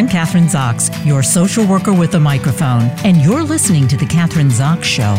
I'm Kathryn Zox, your social worker with a microphone, and you're listening to The Kathryn Zox Show.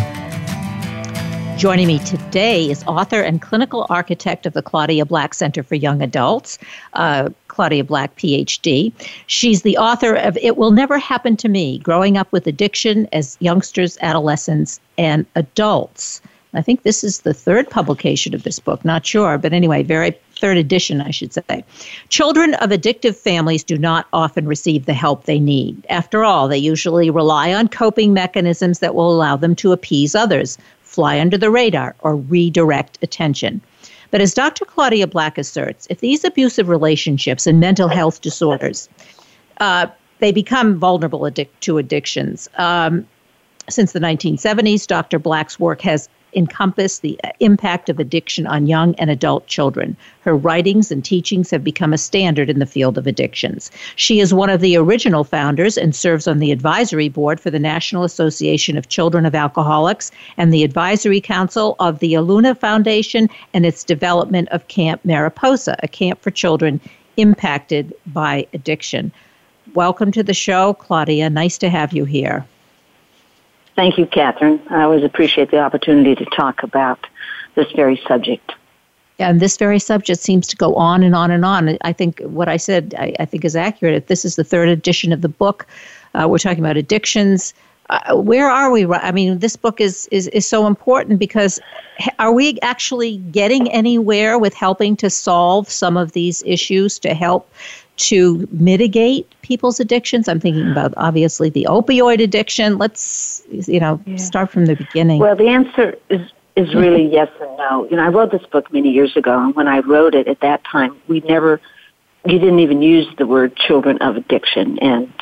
Joining me today is author and clinical architect of the Claudia Black Center for Young Adults, uh, Claudia Black, PhD. She's the author of It Will Never Happen to Me Growing Up with Addiction as Youngsters, Adolescents, and Adults. I think this is the third publication of this book, not sure, but anyway, very third edition, I should say. Children of addictive families do not often receive the help they need. After all, they usually rely on coping mechanisms that will allow them to appease others, fly under the radar, or redirect attention. But as Dr. Claudia Black asserts, if these abusive relationships and mental health disorders, uh, they become vulnerable addic- to addictions. Um, since the 1970s, Dr. Black's work has encompass the impact of addiction on young and adult children. Her writings and teachings have become a standard in the field of addictions. She is one of the original founders and serves on the advisory board for the National Association of Children of Alcoholics and the advisory council of the Eluna Foundation and its development of Camp Mariposa, a camp for children impacted by addiction. Welcome to the show, Claudia. Nice to have you here. Thank you, Kathryn. I always appreciate the opportunity to talk about this very subject. And this very subject seems to go on and on and on. I think what I said, I, I think, is accurate. If This is the third edition of the book. Uh, we're talking about addictions. Uh, where are we? I mean, this book is, is is so important because are we actually getting anywhere with helping to solve some of these issues to help to mitigate people's addictions? I'm thinking about obviously the opioid addiction. Let's you know yeah. start from the beginning. Well, the answer is is really yes and no. You know, I wrote this book many years ago, and when I wrote it at that time, we never, you didn't even use the word children of addiction, and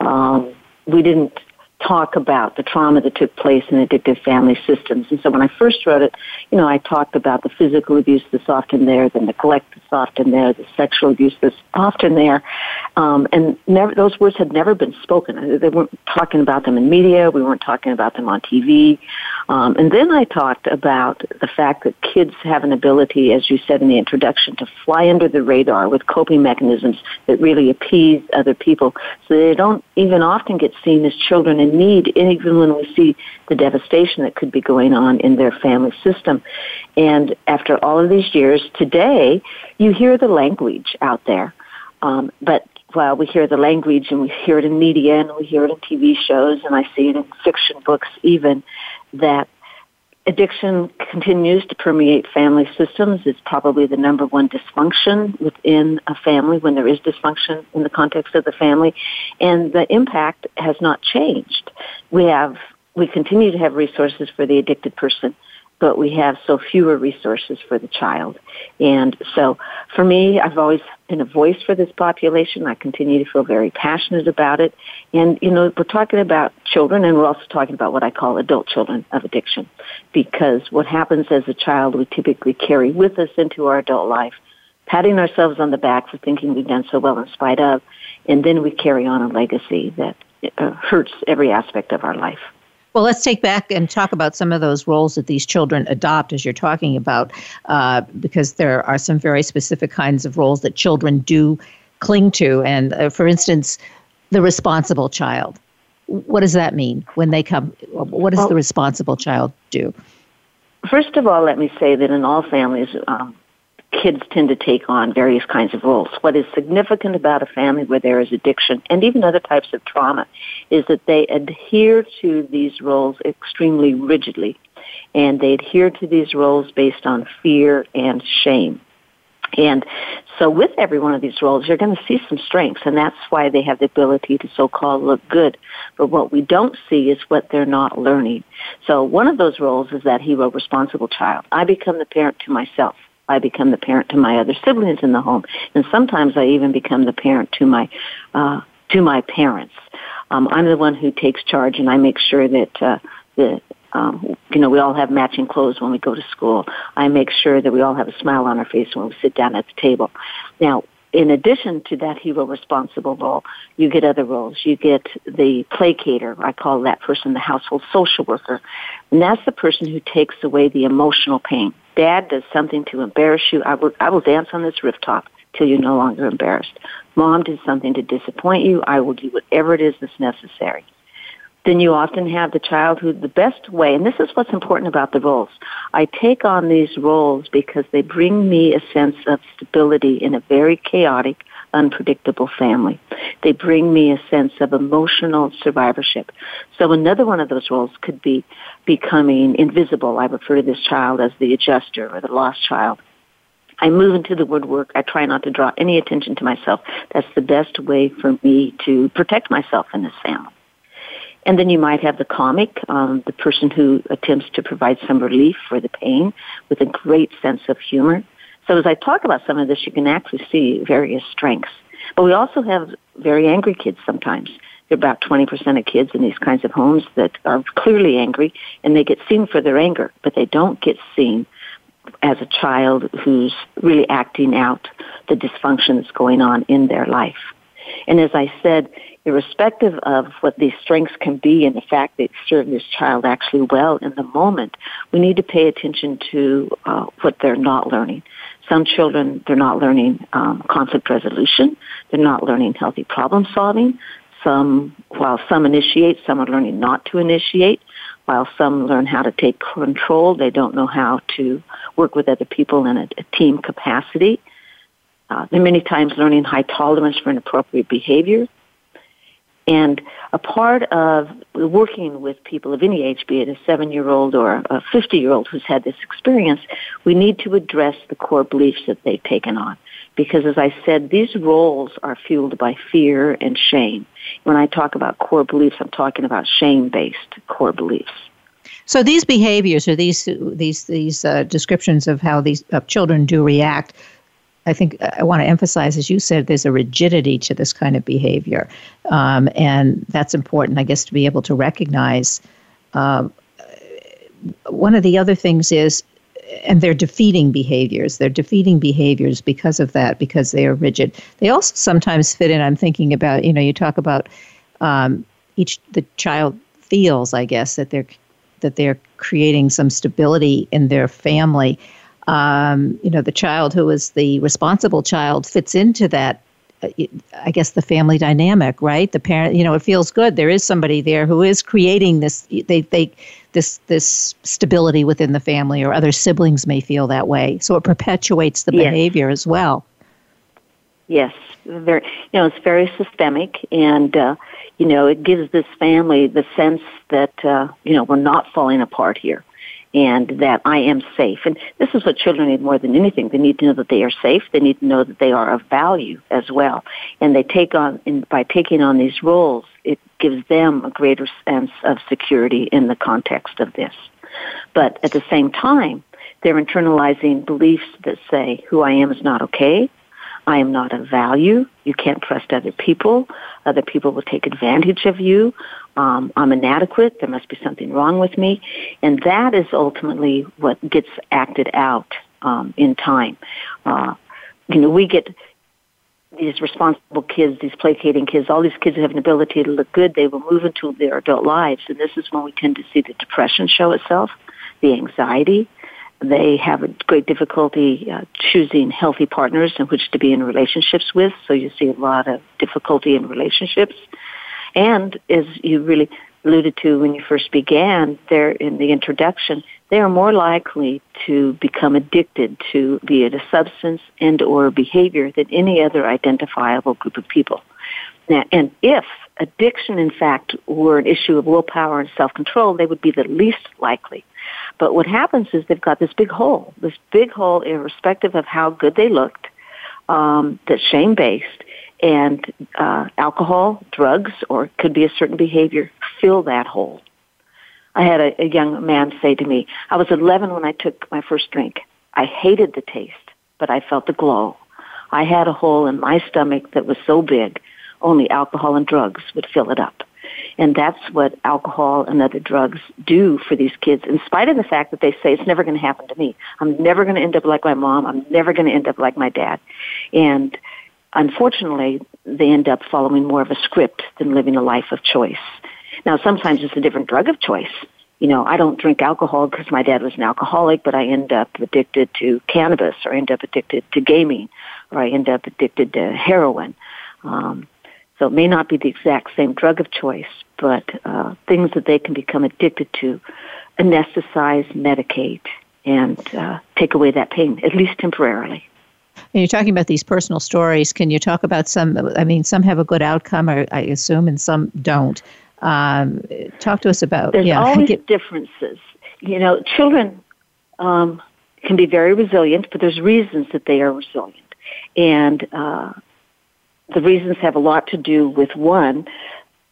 um, we didn't talk about the trauma that took place in addictive family systems. And so when I first wrote it, you know, I talked about the physical abuse that's often there, the neglect that's often there, the sexual abuse that's often there. Um, and never, those words had never been spoken. They weren't talking about them in media. We weren't talking about them on TV. Um, and then I talked about the fact that kids have an ability, as you said in the introduction, to fly under the radar with coping mechanisms that really appease other people so they don't even often get seen as children in need, even when we see the devastation that could be going on in their family system. And after all of these years, today, you hear the language out there. Um, but while we hear the language and we hear it in media and we hear it in TV shows and I see it in fiction books even, that addiction continues to permeate family systems. It's probably the number one dysfunction within a family when there is dysfunction in the context of the family. And the impact has not changed. We have, we continue to have resources for the addicted person but we have so fewer resources for the child. And so for me, I've always been a voice for this population. I continue to feel very passionate about it. And, you know, we're talking about children and we're also talking about what I call adult children of addiction. Because what happens as a child, we typically carry with us into our adult life, patting ourselves on the back for thinking we've done so well in spite of, and then we carry on a legacy that uh, hurts every aspect of our life. Well, let's take back and talk about some of those roles that these children adopt, as you're talking about, uh, because there are some very specific kinds of roles that children do cling to. And uh, for instance, the responsible child. What does that mean when they come? What does well, the responsible child do? First of all, let me say that in all families, um, kids tend to take on various kinds of roles. What is significant about a family where there is addiction and even other types of trauma is that they adhere to these roles extremely rigidly. And they adhere to these roles based on fear and shame. And so with every one of these roles, you're going to see some strengths, and that's why they have the ability to so-called look good. But what we don't see is what they're not learning. So one of those roles is that hero responsible child. I become the parent to myself. I become the parent to my other siblings in the home, and sometimes I even become the parent to my uh, to my parents. Um, I'm the one who takes charge, and I make sure that uh, the um, you know we all have matching clothes when we go to school. I make sure that we all have a smile on our face when we sit down at the table. Now, in addition to that hero responsible role, you get other roles. You get the placater. I call that person the household social worker. And that's the person who takes away the emotional pain. Dad does something to embarrass you. I will, I will dance on this rooftop till you're no longer embarrassed. Mom did something to disappoint you. I will do whatever it is that's necessary. Then you often have the child who the best way, and this is what's important about the roles. I take on these roles because they bring me a sense of stability in a very chaotic, unpredictable family. They bring me a sense of emotional survivorship. So another one of those roles could be becoming invisible. I refer to this child as the adjuster or the lost child. I move into the woodwork. I try not to draw any attention to myself. That's the best way for me to protect myself in this family. And then you might have the comic, um, the person who attempts to provide some relief for the pain with a great sense of humor. So as I talk about some of this, you can actually see various strengths. But we also have very angry kids sometimes. There are about 20% of kids in these kinds of homes that are clearly angry and they get seen for their anger, but they don't get seen as a child who's really acting out the dysfunction that's going on in their life. And as I said, irrespective of what these strengths can be and the fact that serve this child actually well in the moment, we need to pay attention to uh, what they're not learning. Some children, they're not learning um, conflict resolution. They're not learning healthy problem solving. Some, while some initiate, some are learning not to initiate. While some learn how to take control, they don't know how to work with other people in a, a team capacity. Uh, they're many times learning high tolerance for inappropriate behavior. And a part of working with people of any age, be it a seven-year-old or a 50-year-old who's had this experience, we need to address the core beliefs that they've taken on. Because as I said, these roles are fueled by fear and shame. When I talk about core beliefs, I'm talking about shame-based core beliefs. So these behaviors or these these these uh, descriptions of how these children do react, I think I want to emphasize, as you said, there's a rigidity to this kind of behavior, um, and that's important, I guess, to be able to recognize. Um, one of the other things is and they're defeating behaviors. They're defeating behaviors because of that, because they are rigid. They also sometimes fit in. I'm thinking about, you know, you talk about um, each the child feels, I guess, that they're that they're creating some stability in their family. Um, you know, the child who is the responsible child fits into that uh, I guess the family dynamic, right? The parent, you know, it feels good. There is somebody there who is creating this. They they this this stability within the family, or other siblings may feel that way. So it perpetuates the yes. behavior as well. Yes, very. You know, it's very systemic, and uh, you know, it gives this family the sense that uh, you know we're not falling apart here and that I am safe. And this is what children need more than anything. They need to know that they are safe. They need to know that they are of value as well. And they take on, and by taking on these roles, it gives them a greater sense of security in the context of this. But at the same time, they're internalizing beliefs that say, who I am is not okay. I am not of value. You can't trust other people. Other people will take advantage of you um, I'm inadequate, there must be something wrong with me, and that is ultimately what gets acted out um, in time. Uh, you know, we get these responsible kids, these placating kids, all these kids who have an ability to look good, they will move into their adult lives, and this is when we tend to see the depression show itself, the anxiety. They have a great difficulty uh, choosing healthy partners in which to be in relationships with, so you see a lot of difficulty in relationships. And as you really alluded to when you first began there in the introduction, they are more likely to become addicted to be it a substance and or behavior than any other identifiable group of people. Now, and if addiction, in fact, were an issue of willpower and self-control, they would be the least likely. But what happens is they've got this big hole, this big hole irrespective of how good they looked, um, that's shame-based, and uh, alcohol, drugs, or it could be a certain behavior fill that hole. I had a, a young man say to me, I was 11 when I took my first drink. I hated the taste, but I felt the glow. I had a hole in my stomach that was so big, only alcohol and drugs would fill it up. And that's what alcohol and other drugs do for these kids, in spite of the fact that they say it's never going to happen to me. I'm never going to end up like my mom. I'm never going to end up like my dad. And unfortunately, they end up following more of a script than living a life of choice. Now, sometimes it's a different drug of choice. You know, I don't drink alcohol because my dad was an alcoholic, but I end up addicted to cannabis or I end up addicted to gaming or I end up addicted to heroin. Um, so it may not be the exact same drug of choice, but uh, things that they can become addicted to, anesthetize, medicate, and uh, take away that pain, at least temporarily. And you're talking about these personal stories. Can you talk about some? I mean, some have a good outcome, I, I assume, and some don't. Um, talk to us about. There's yeah, always get, differences. You know, children um, can be very resilient, but there's reasons that they are resilient, and uh, the reasons have a lot to do with one,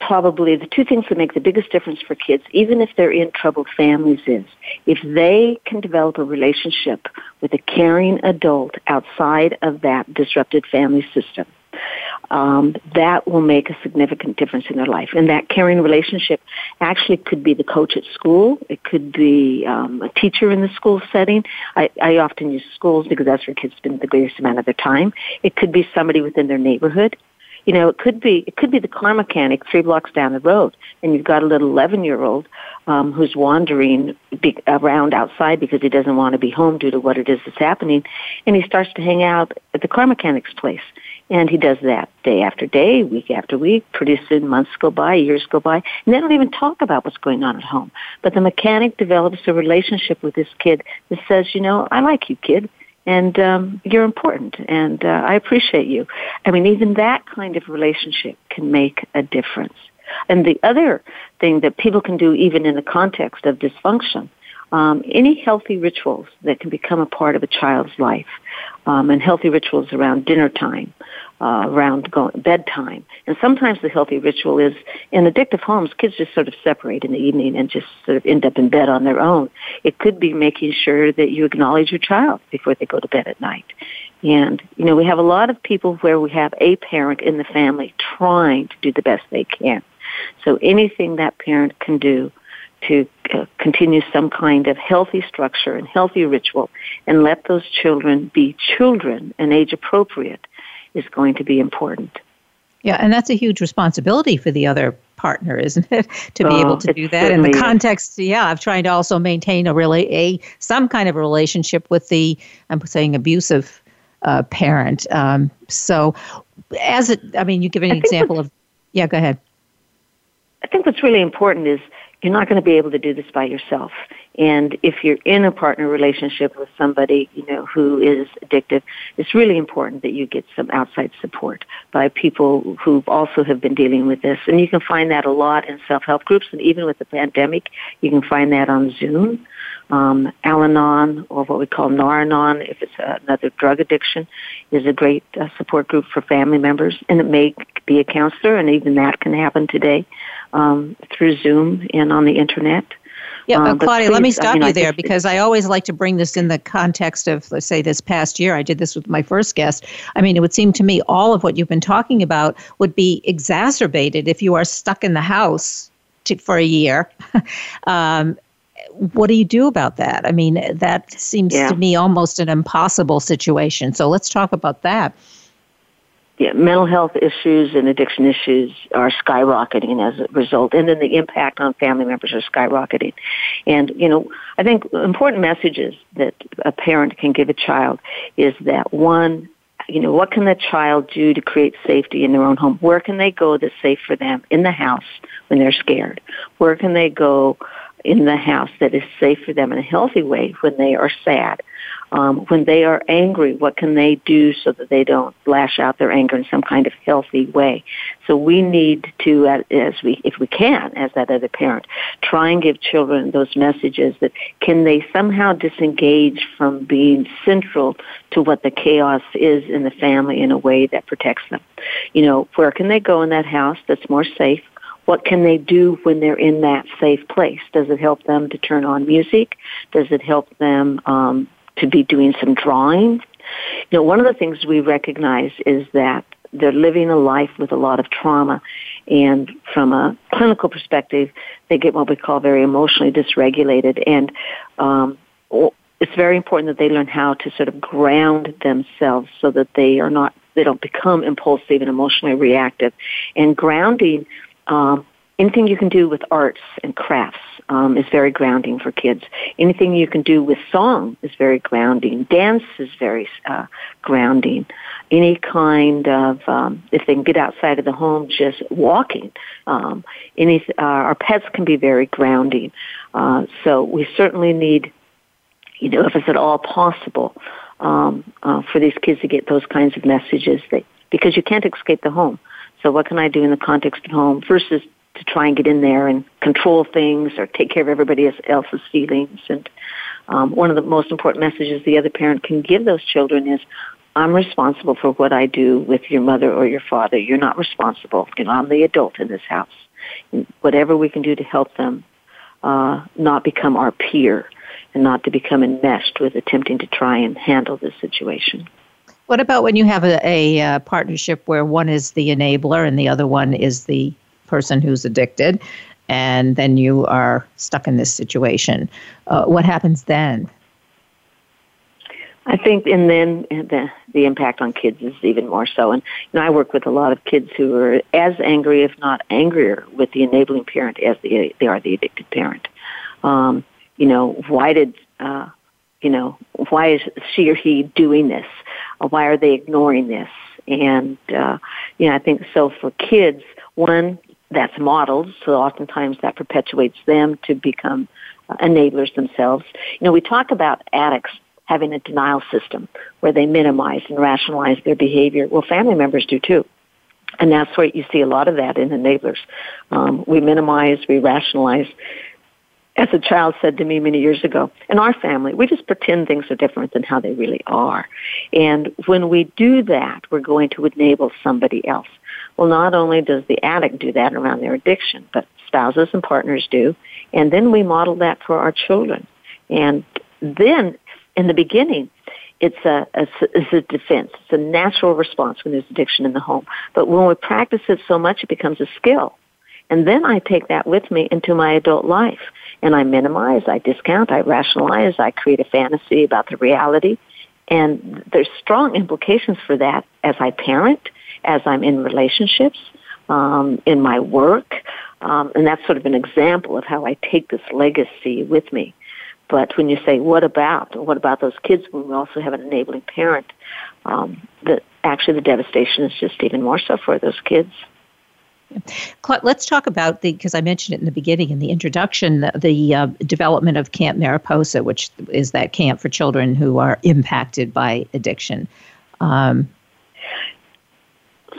probably the two things that make the biggest difference for kids, even if they're in troubled families, is if they can develop a relationship with a caring adult outside of that disrupted family system um, that will make a significant difference in their life. And that caring relationship actually could be the coach at school. It could be um, a teacher in the school setting. I, I often use schools because that's where kids spend the greatest amount of their time. It could be somebody within their neighborhood. You know, it could be it could be the car mechanic three blocks down the road, and you've got a little eleven year old um, who's wandering be- around outside because he doesn't want to be home due to what it is that's happening, and he starts to hang out at the car mechanic's place and he does that day after day, week after week. Pretty soon months go by, years go by, and they don't even talk about what's going on at home. But the mechanic develops a relationship with this kid that says, you know, I like you, kid, and um, you're important, and uh, I appreciate you. I mean, even that kind of relationship can make a difference. And the other thing that people can do, even in the context of dysfunction, um, any healthy rituals that can become a part of a child's life, um, and healthy rituals around dinner time, uh, around going, bedtime. And sometimes the healthy ritual is in addictive homes, kids just sort of separate in the evening and just sort of end up in bed on their own. It could be making sure that you acknowledge your child before they go to bed at night. And, you know, we have a lot of people where we have a parent in the family trying to do the best they can. So anything that parent can do to uh, continue some kind of healthy structure and healthy ritual and let those children be children and age appropriate is going to be important. Yeah, and that's a huge responsibility for the other partner, isn't it? to be oh, able to do that in the context, yeah, of trying to also maintain a really a some kind of a relationship with the I'm saying abusive uh, parent. Um, so, as it, I mean, you give an example of, yeah, go ahead. I think what's really important is you're not going to be able to do this by yourself. And if you're in a partner relationship with somebody, you know, who is addictive, it's really important that you get some outside support by people who also have been dealing with this. And you can find that a lot in self-help groups and even with the pandemic, you can find that on Zoom. Um, Al-Anon or what we call Nar-Anon, if it's another drug addiction, is a great uh, support group for family members. And it may be a counselor and even that can happen today um, through Zoom and on the internet. Yeah, uh, Claudia, please, let me stop I mean, you there because I always like to bring this in the context of, let's say, this past year. I did this with my first guest. I mean, it would seem to me all of what you've been talking about would be exacerbated if you are stuck in the house to, for a year. um, what do you do about that? I mean, that seems yeah. to me almost an impossible situation. So let's talk about that yeah, mental health issues and addiction issues are skyrocketing as a result, and then the impact on family members are skyrocketing. And, you know, I think important messages that a parent can give a child is that one, you know, what can the child do to create safety in their own home? Where can they go that's safe for them in the house when they're scared? Where can they go in the house that is safe for them in a healthy way when they are sad? Um, when they are angry, what can they do so that they don't lash out their anger in some kind of healthy way? So we need to, as we, if we can, as that other parent, try and give children those messages that can they somehow disengage from being central to what the chaos is in the family in a way that protects them. You know, where can they go in that house that's more safe? What can they do when they're in that safe place? Does it help them to turn on music? Does it help them um, to be doing some drawing. You know, one of the things we recognize is that they're living a life with a lot of trauma, and from a clinical perspective, they get what we call very emotionally dysregulated, and um, it's very important that they learn how to sort of ground themselves so that they are not they don't become impulsive and emotionally reactive. And grounding um, anything you can do with arts and crafts um, is very grounding for kids. Anything you can do with song is very grounding. Dance is very uh, grounding. Any kind of, um, if they can get outside of the home, just walking. Um, any, uh, our pets can be very grounding. Uh, so we certainly need, you know, if it's at all possible, um, uh, for these kids to get those kinds of messages. That, because you can't escape the home. So what can I do in the context of home versus to try and get in there and control things or take care of everybody else's feelings. And um, one of the most important messages the other parent can give those children is, I'm responsible for what I do with your mother or your father. You're not responsible. You know, I'm the adult in this house. And whatever we can do to help them uh, not become our peer and not to become enmeshed with attempting to try and handle this situation. What about when you have a, a, a uh, partnership where one is the enabler and the other one is the person who's addicted, and then you are stuck in this situation. Uh, what happens then? I think, and then the the impact on kids is even more so. And you know, I work with a lot of kids who are as angry, if not angrier, with the enabling parent as the, they are the addicted parent. Um, you know, why did uh, you know why is she or he doing this? Why are they ignoring this? And uh, you know, I think so for kids. One, that's modeled, so oftentimes that perpetuates them to become uh, enablers themselves. You know, we talk about addicts having a denial system where they minimize and rationalize their behavior. Well, family members do too. And that's where you see a lot of that in enablers. Um, we minimize, we rationalize. As a child said to me many years ago, in our family, we just pretend things are different than how they really are. And when we do that, we're going to enable somebody else. Well, not only does the addict do that around their addiction, but spouses and partners do. And then we model that for our children. And then in the beginning, it's a, a, it's a defense. It's a natural response when there's addiction in the home. But when we practice it so much, it becomes a skill. And then I take that with me into my adult life. And I minimize, I discount, I rationalize, I create a fantasy about the reality. And there's strong implications for that as I parent as I'm in relationships, um, in my work, um, and that's sort of an example of how I take this legacy with me. But when you say, what about? What about those kids when we also have an enabling parent? Um, the, actually, the devastation is just even more so for those kids. Let's talk about the because I mentioned it in the beginning in the introduction the, the uh, development of Camp Mariposa, which is that camp for children who are impacted by addiction. Um,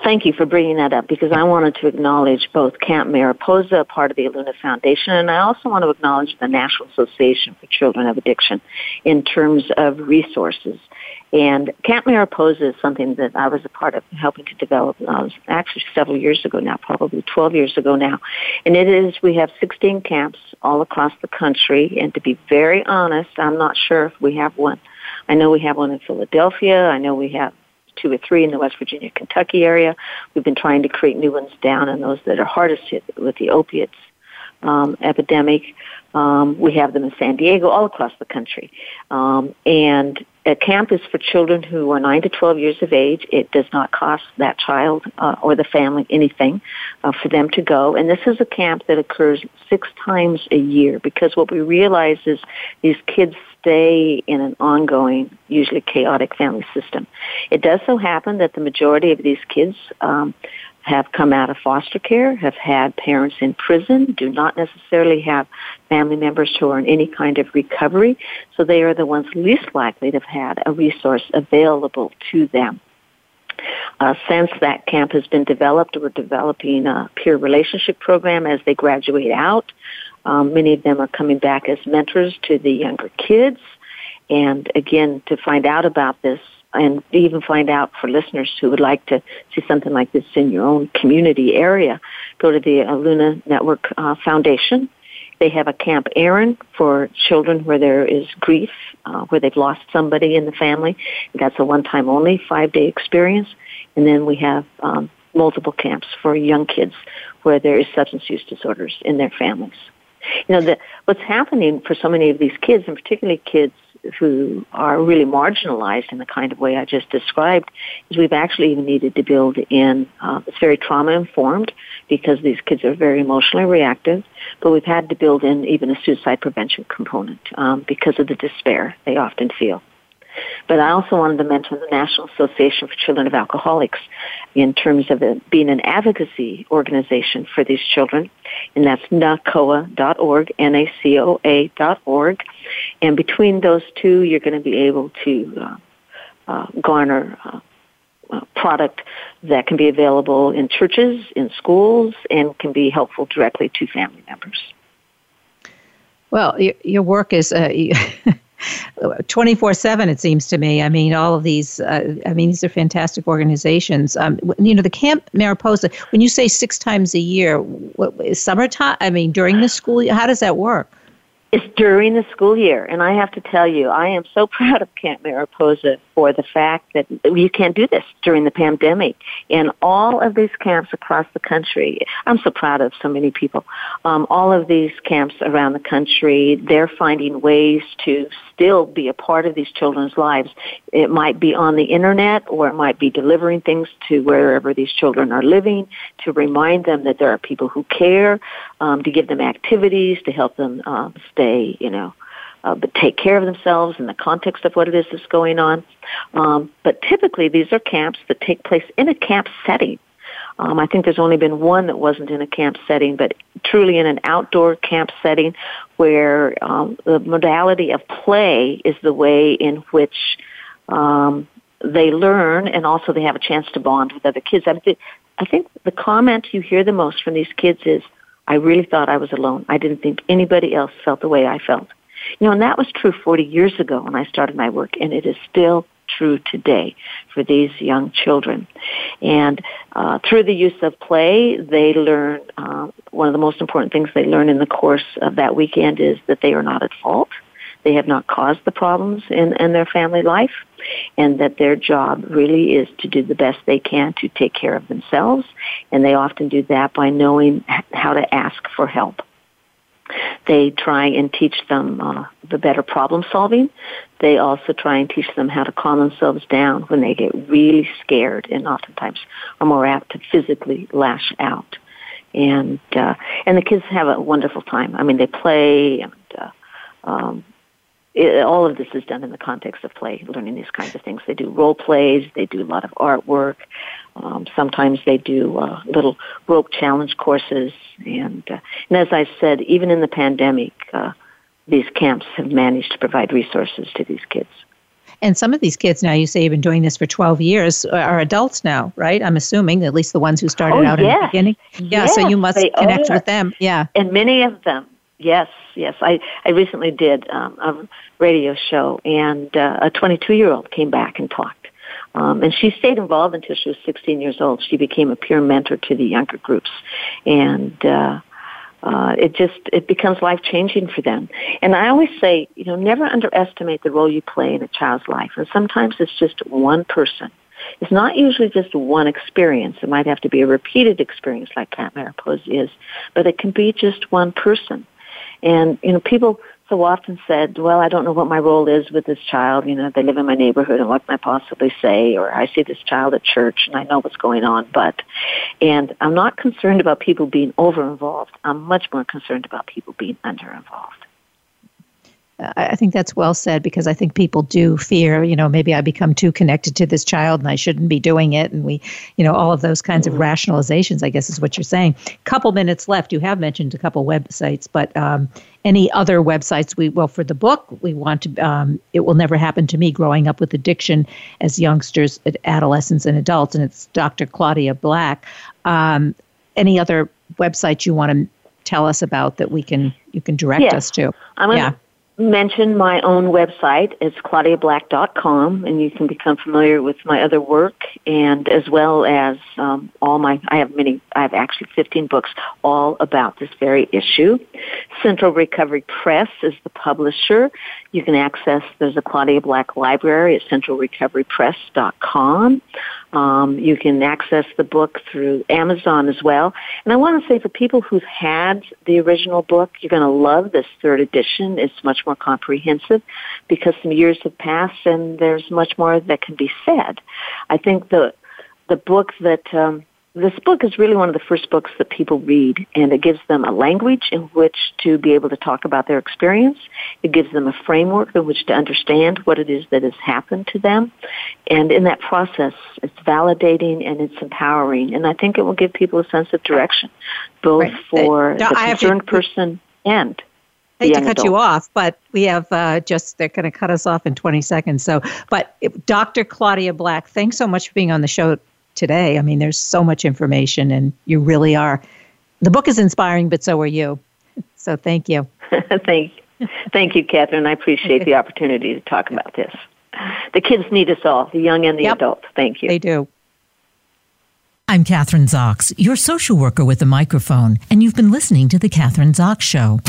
Thank you for bringing that up because I wanted to acknowledge both Camp Mariposa, part of the Eluna Foundation, and I also want to acknowledge the National Association for Children of Addiction in terms of resources. And Camp Mariposa is something that I was a part of helping to develop uh, actually several years ago now, probably 12 years ago now. And it is, we have 16 camps all across the country. And to be very honest, I'm not sure if we have one. I know we have one in Philadelphia. I know we have two or three in the West Virginia, Kentucky area. We've been trying to create new ones down in those that are hardest hit with the opiates um, epidemic. Um, we have them in San Diego, all across the country. Um, and a camp is for children who are 9 to 12 years of age. It does not cost that child uh, or the family anything uh, for them to go. And this is a camp that occurs six times a year because what we realize is these kids stay in an ongoing, usually chaotic family system. It does so happen that the majority of these kids um, have come out of foster care, have had parents in prison, do not necessarily have family members who are in any kind of recovery, so they are the ones least likely to have had a resource available to them. Uh, since that camp has been developed, we're developing a peer relationship program as they graduate out. Um, many of them are coming back as mentors to the younger kids. And again, to find out about this, and even find out for listeners who would like to see something like this in your own community area, go to the Eluna Network uh, Foundation. They have a Camp Erin for children where there is grief, uh, where they've lost somebody in the family. That's a one-time only five-day experience. And then we have um, multiple camps for young kids where there is substance use disorders in their families. You know, the, what's happening for so many of these kids, and particularly kids who are really marginalized in the kind of way I just described, is we've actually even needed to build in, uh, it's very trauma informed because these kids are very emotionally reactive, but we've had to build in even a suicide prevention component um, because of the despair they often feel. But I also wanted to mention the National Association for Children of Alcoholics in terms of being an advocacy organization for these children. And that's NACOA.org, N-A-C-O-A dot org. And between those two, you're going to be able to uh, uh, garner uh, uh, product that can be available in churches, in schools, and can be helpful directly to family members. Well, your work is uh, 24 7 it seems to me. I mean all of these uh, i mean these are fantastic organizations. Um, you know the camp mariposa when you say six times a year what, is summertime i mean during the school year, how does that work? It's during the school year, and I have to tell you, I am so proud of Camp Mariposa for the fact that you can't do this during the pandemic. In all of these camps across the country, I'm so proud of so many people. Um, all of these camps around the country, they're finding ways to still be a part of these children's lives. It might be on the internet, or it might be delivering things to wherever these children are living to remind them that there are people who care, um, to give them activities to help them um, stay, you know, uh, but take care of themselves in the context of what it is that's going on. Um, but typically, these are camps that take place in a camp setting. Um, I think there's only been one that wasn't in a camp setting, but truly in an outdoor camp setting where um, the modality of play is the way in which um, they learn and also they have a chance to bond with other kids. I, th- I think the comment you hear the most from these kids is, I really thought I was alone. I didn't think anybody else felt the way I felt. You know, and that was true 40 years ago when I started my work, and it is still true today for these young children. And uh, through the use of play, they learn uh, one of the most important things they learn in the course of that weekend is that they are not at fault. They have not caused the problems in, in their family life, and that their job really is to do the best they can to take care of themselves. And they often do that by knowing how to ask for help. They try and teach them uh, the better problem solving. They also try and teach them how to calm themselves down when they get really scared and oftentimes are more apt to physically lash out. And uh, and the kids have a wonderful time. I mean, they play and uh, um, it, all of this is done in the context of play, learning these kinds of things. They do role plays, they do a lot of artwork. Um, sometimes they do uh, little rope challenge courses, and uh, and as I said, even in the pandemic, uh, these camps have managed to provide resources to these kids. And some of these kids now, you say you've been doing this for 12 years, are adults now, right? I'm assuming, at least the ones who started oh, out yes. in the beginning. Yeah, yes, so you must connect with them. Yeah. And many of them, yes, yes. I, I recently did um, a radio show, and uh, a 22 year old came back and talked. Um, and she stayed involved until she was 16 years old. She became a peer mentor to the younger groups, and uh, uh, it just it becomes life changing for them. And I always say, you know, never underestimate the role you play in a child's life. And sometimes it's just one person. It's not usually just one experience. It might have to be a repeated experience like Camp Mariposa is, but it can be just one person. And, you know, people so often said, well, I don't know what my role is with this child. You know, they live in my neighborhood and what can I possibly say? Or I see this child at church and I know what's going on, but, and I'm not concerned about people being over involved. I'm much more concerned about people being under involved. I think that's well said because I think people do fear, you know, maybe I become too connected to this child and I shouldn't be doing it. And we, you know, all of those kinds of rationalizations, I guess is what you're saying. Couple minutes left. You have mentioned a couple websites, but um, any other websites we, well, for the book, we want to, um, It Will Never Happen to Me Growing Up with Addiction as Youngsters, Adolescents, and Adults. And it's Dr. Claudia Black. Um, any other websites you want to tell us about that we can, you can direct yes. us to? I'm yeah mention my own website. It's claudiablack.com, and you can become familiar with my other work, and as well as um, all my. I have many. I have actually 15 books all about this very issue. Central Recovery Press is the publisher. You can access. There's a Claudia Black library at centralrecoverypress.com. Um, you can access the book through Amazon as well. And I want to say for people who've had the original book, you're going to love this third edition. It's much more comprehensive because some years have passed and there's much more that can be said. I think the the book that um, this book is really one of the first books that people read, and it gives them a language in which to be able to talk about their experience. It gives them a framework in which to understand what it is that has happened to them. And in that process, it's validating and it's empowering. And I think it will give people a sense of direction, both right. for uh, the concerned to, person and I hate to cut adult. you off, but we have uh, just, they're going to cut us off in 20 seconds. So, but Dr. Claudia Black, thanks so much for being on the show today. I mean, there's so much information, and you really are. The book is inspiring, but so are you. So thank you. thank, thank you, Kathryn. I appreciate the opportunity to talk about this. The kids need us all, the young and the yep, adults. Thank you. They do. I'm Kathryn Zox, your social worker with a microphone, and you've been listening to The Kathryn Zox Show.